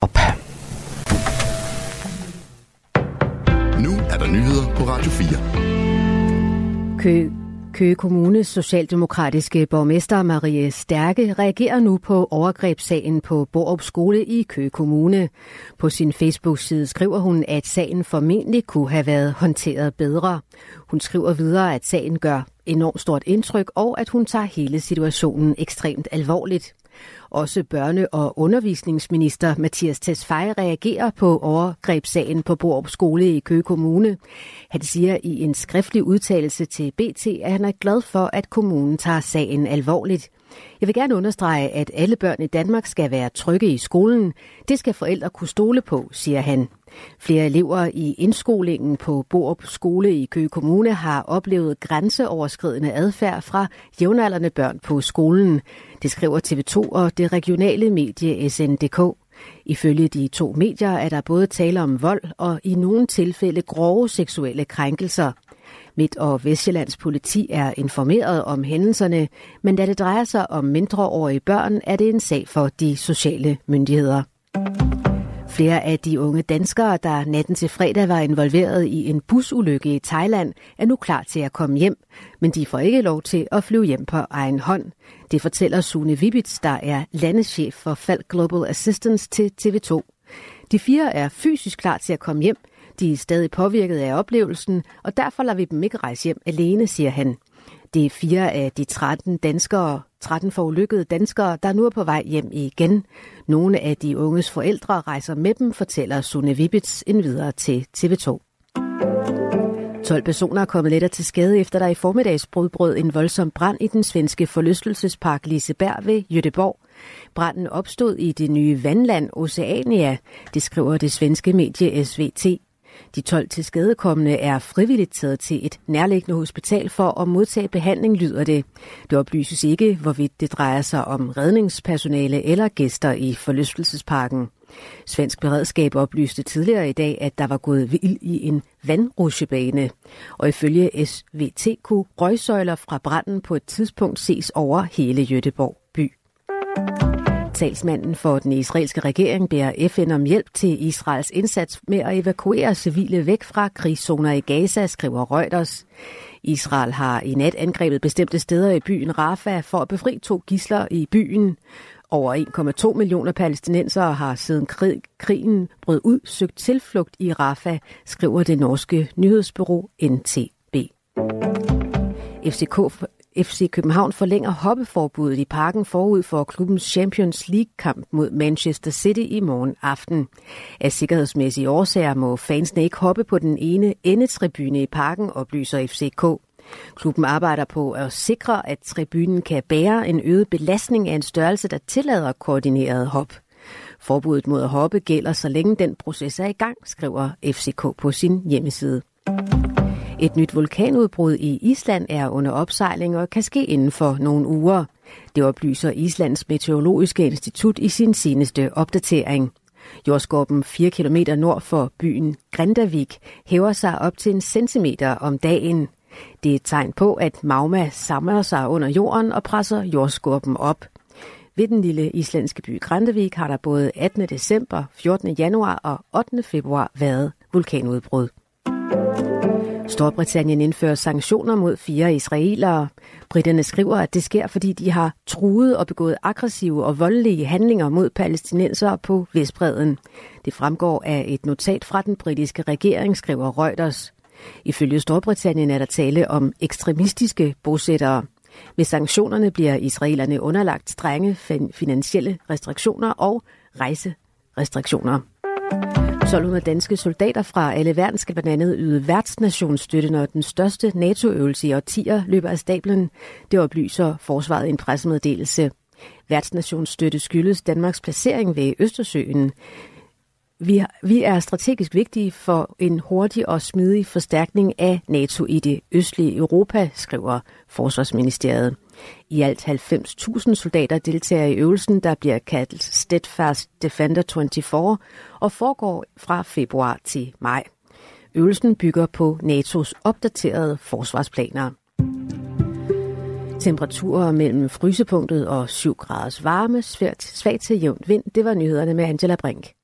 op. Nu er der nyheder på Radio 4. Kø Køge Kommunes socialdemokratiske borgmester Marie Stærke reagerer nu på overgrebssagen på Borup Skole i Køge Kommune. På sin Facebook-side skriver hun, at sagen formentlig kunne have været håndteret bedre. Hun skriver videre, at sagen gør enormt stort indtryk, og at hun tager hele situationen ekstremt alvorligt. Også børne- og undervisningsminister Mathias Tesfaye reagerer på overgrebssagen på Borup Skole i Køge Kommune. Han siger i en skriftlig udtalelse til BT, at han er glad for, at kommunen tager sagen alvorligt. Jeg vil gerne understrege, at alle børn i Danmark skal være trygge i skolen. Det skal forældre kunne stole på, siger han. Flere elever i indskolingen på Borup Skole i Køge Kommune har oplevet grænseoverskridende adfærd fra jævnaldrende børn på skolen. Det skriver TV2 og det regionale medie SNDK. Ifølge de to medier er der både tale om vold og i nogle tilfælde grove seksuelle krænkelser. Midt- og Vestjyllands politi er informeret om hændelserne, men da det drejer sig om mindreårige børn, er det en sag for de sociale myndigheder. Flere af de unge danskere, der natten til fredag var involveret i en busulykke i Thailand, er nu klar til at komme hjem, men de får ikke lov til at flyve hjem på egen hånd. Det fortæller Sune Vibits, der er landeschef for Falk Global Assistance til TV2. De fire er fysisk klar til at komme hjem, de er stadig påvirket af oplevelsen, og derfor lader vi dem ikke rejse hjem alene, siger han. Det er fire af de 13 danskere, 13 forulykkede danskere, der nu er på vej hjem igen. Nogle af de unges forældre rejser med dem, fortæller Sune Vibits videre til TV2. 12 personer er kommet lettere til skade, efter der i formiddags brød en voldsom brand i den svenske forlystelsespark Liseberg ved Jødeborg. Branden opstod i det nye vandland Oceania, det skriver det svenske medie SVT. De 12 til skadekommende er frivilligt taget til et nærliggende hospital for at modtage behandling, lyder det. Det oplyses ikke, hvorvidt det drejer sig om redningspersonale eller gæster i forlystelsesparken. Svensk beredskab oplyste tidligere i dag, at der var gået vild i en vandrusjebane. Og ifølge SVT kunne røgsøjler fra branden på et tidspunkt ses over hele Jødeborg by. Talsmanden for den israelske regering beder FN om hjælp til Israels indsats med at evakuere civile væk fra krigszoner i Gaza, skriver Reuters. Israel har i nat angrebet bestemte steder i byen Rafah for at befri to gisler i byen. Over 1,2 millioner palæstinensere har siden krig, krigen brød ud søgt tilflugt i Rafah, skriver det norske nyhedsbureau NTB. FCK FC København forlænger hoppeforbuddet i parken forud for klubbens Champions League-kamp mod Manchester City i morgen aften. Af sikkerhedsmæssige årsager må fansene ikke hoppe på den ene endetribune i parken, oplyser FCK. Klubben arbejder på at sikre, at tribunen kan bære en øget belastning af en størrelse, der tillader koordineret hop. Forbuddet mod at hoppe gælder, så længe den proces er i gang, skriver FCK på sin hjemmeside. Et nyt vulkanudbrud i Island er under opsejling og kan ske inden for nogle uger. Det oplyser Islands Meteorologiske Institut i sin seneste opdatering. Jordskorpen 4 km nord for byen Grindavik hæver sig op til en centimeter om dagen. Det er et tegn på, at magma samler sig under jorden og presser jordskorpen op. Ved den lille islandske by Grindavik har der både 18. december, 14. januar og 8. februar været vulkanudbrud. Storbritannien indfører sanktioner mod fire israelere. Britterne skriver, at det sker, fordi de har truet og begået aggressive og voldelige handlinger mod palæstinensere på Vestbreden. Det fremgår af et notat fra den britiske regering, skriver Reuters. Ifølge Storbritannien er der tale om ekstremistiske bosættere. Med sanktionerne bliver israelerne underlagt strenge finansielle restriktioner og rejserestriktioner. 1200 danske soldater fra alle verden skal blandt andet yde værtsnationsstøtte, når den største NATO-øvelse i årtier løber af stablen. Det oplyser forsvaret i en pressemeddelelse. Værtsnationsstøtte skyldes Danmarks placering ved Østersøen. Vi, vi er strategisk vigtige for en hurtig og smidig forstærkning af NATO i det østlige Europa, skriver Forsvarsministeriet. I alt 90.000 soldater deltager i øvelsen, der bliver kaldt Steadfast Defender 24 og foregår fra februar til maj. Øvelsen bygger på NATO's opdaterede forsvarsplaner. Temperaturer mellem frysepunktet og 7 graders varme, svært, svagt til jævnt vind. Det var nyhederne med Angela Brink.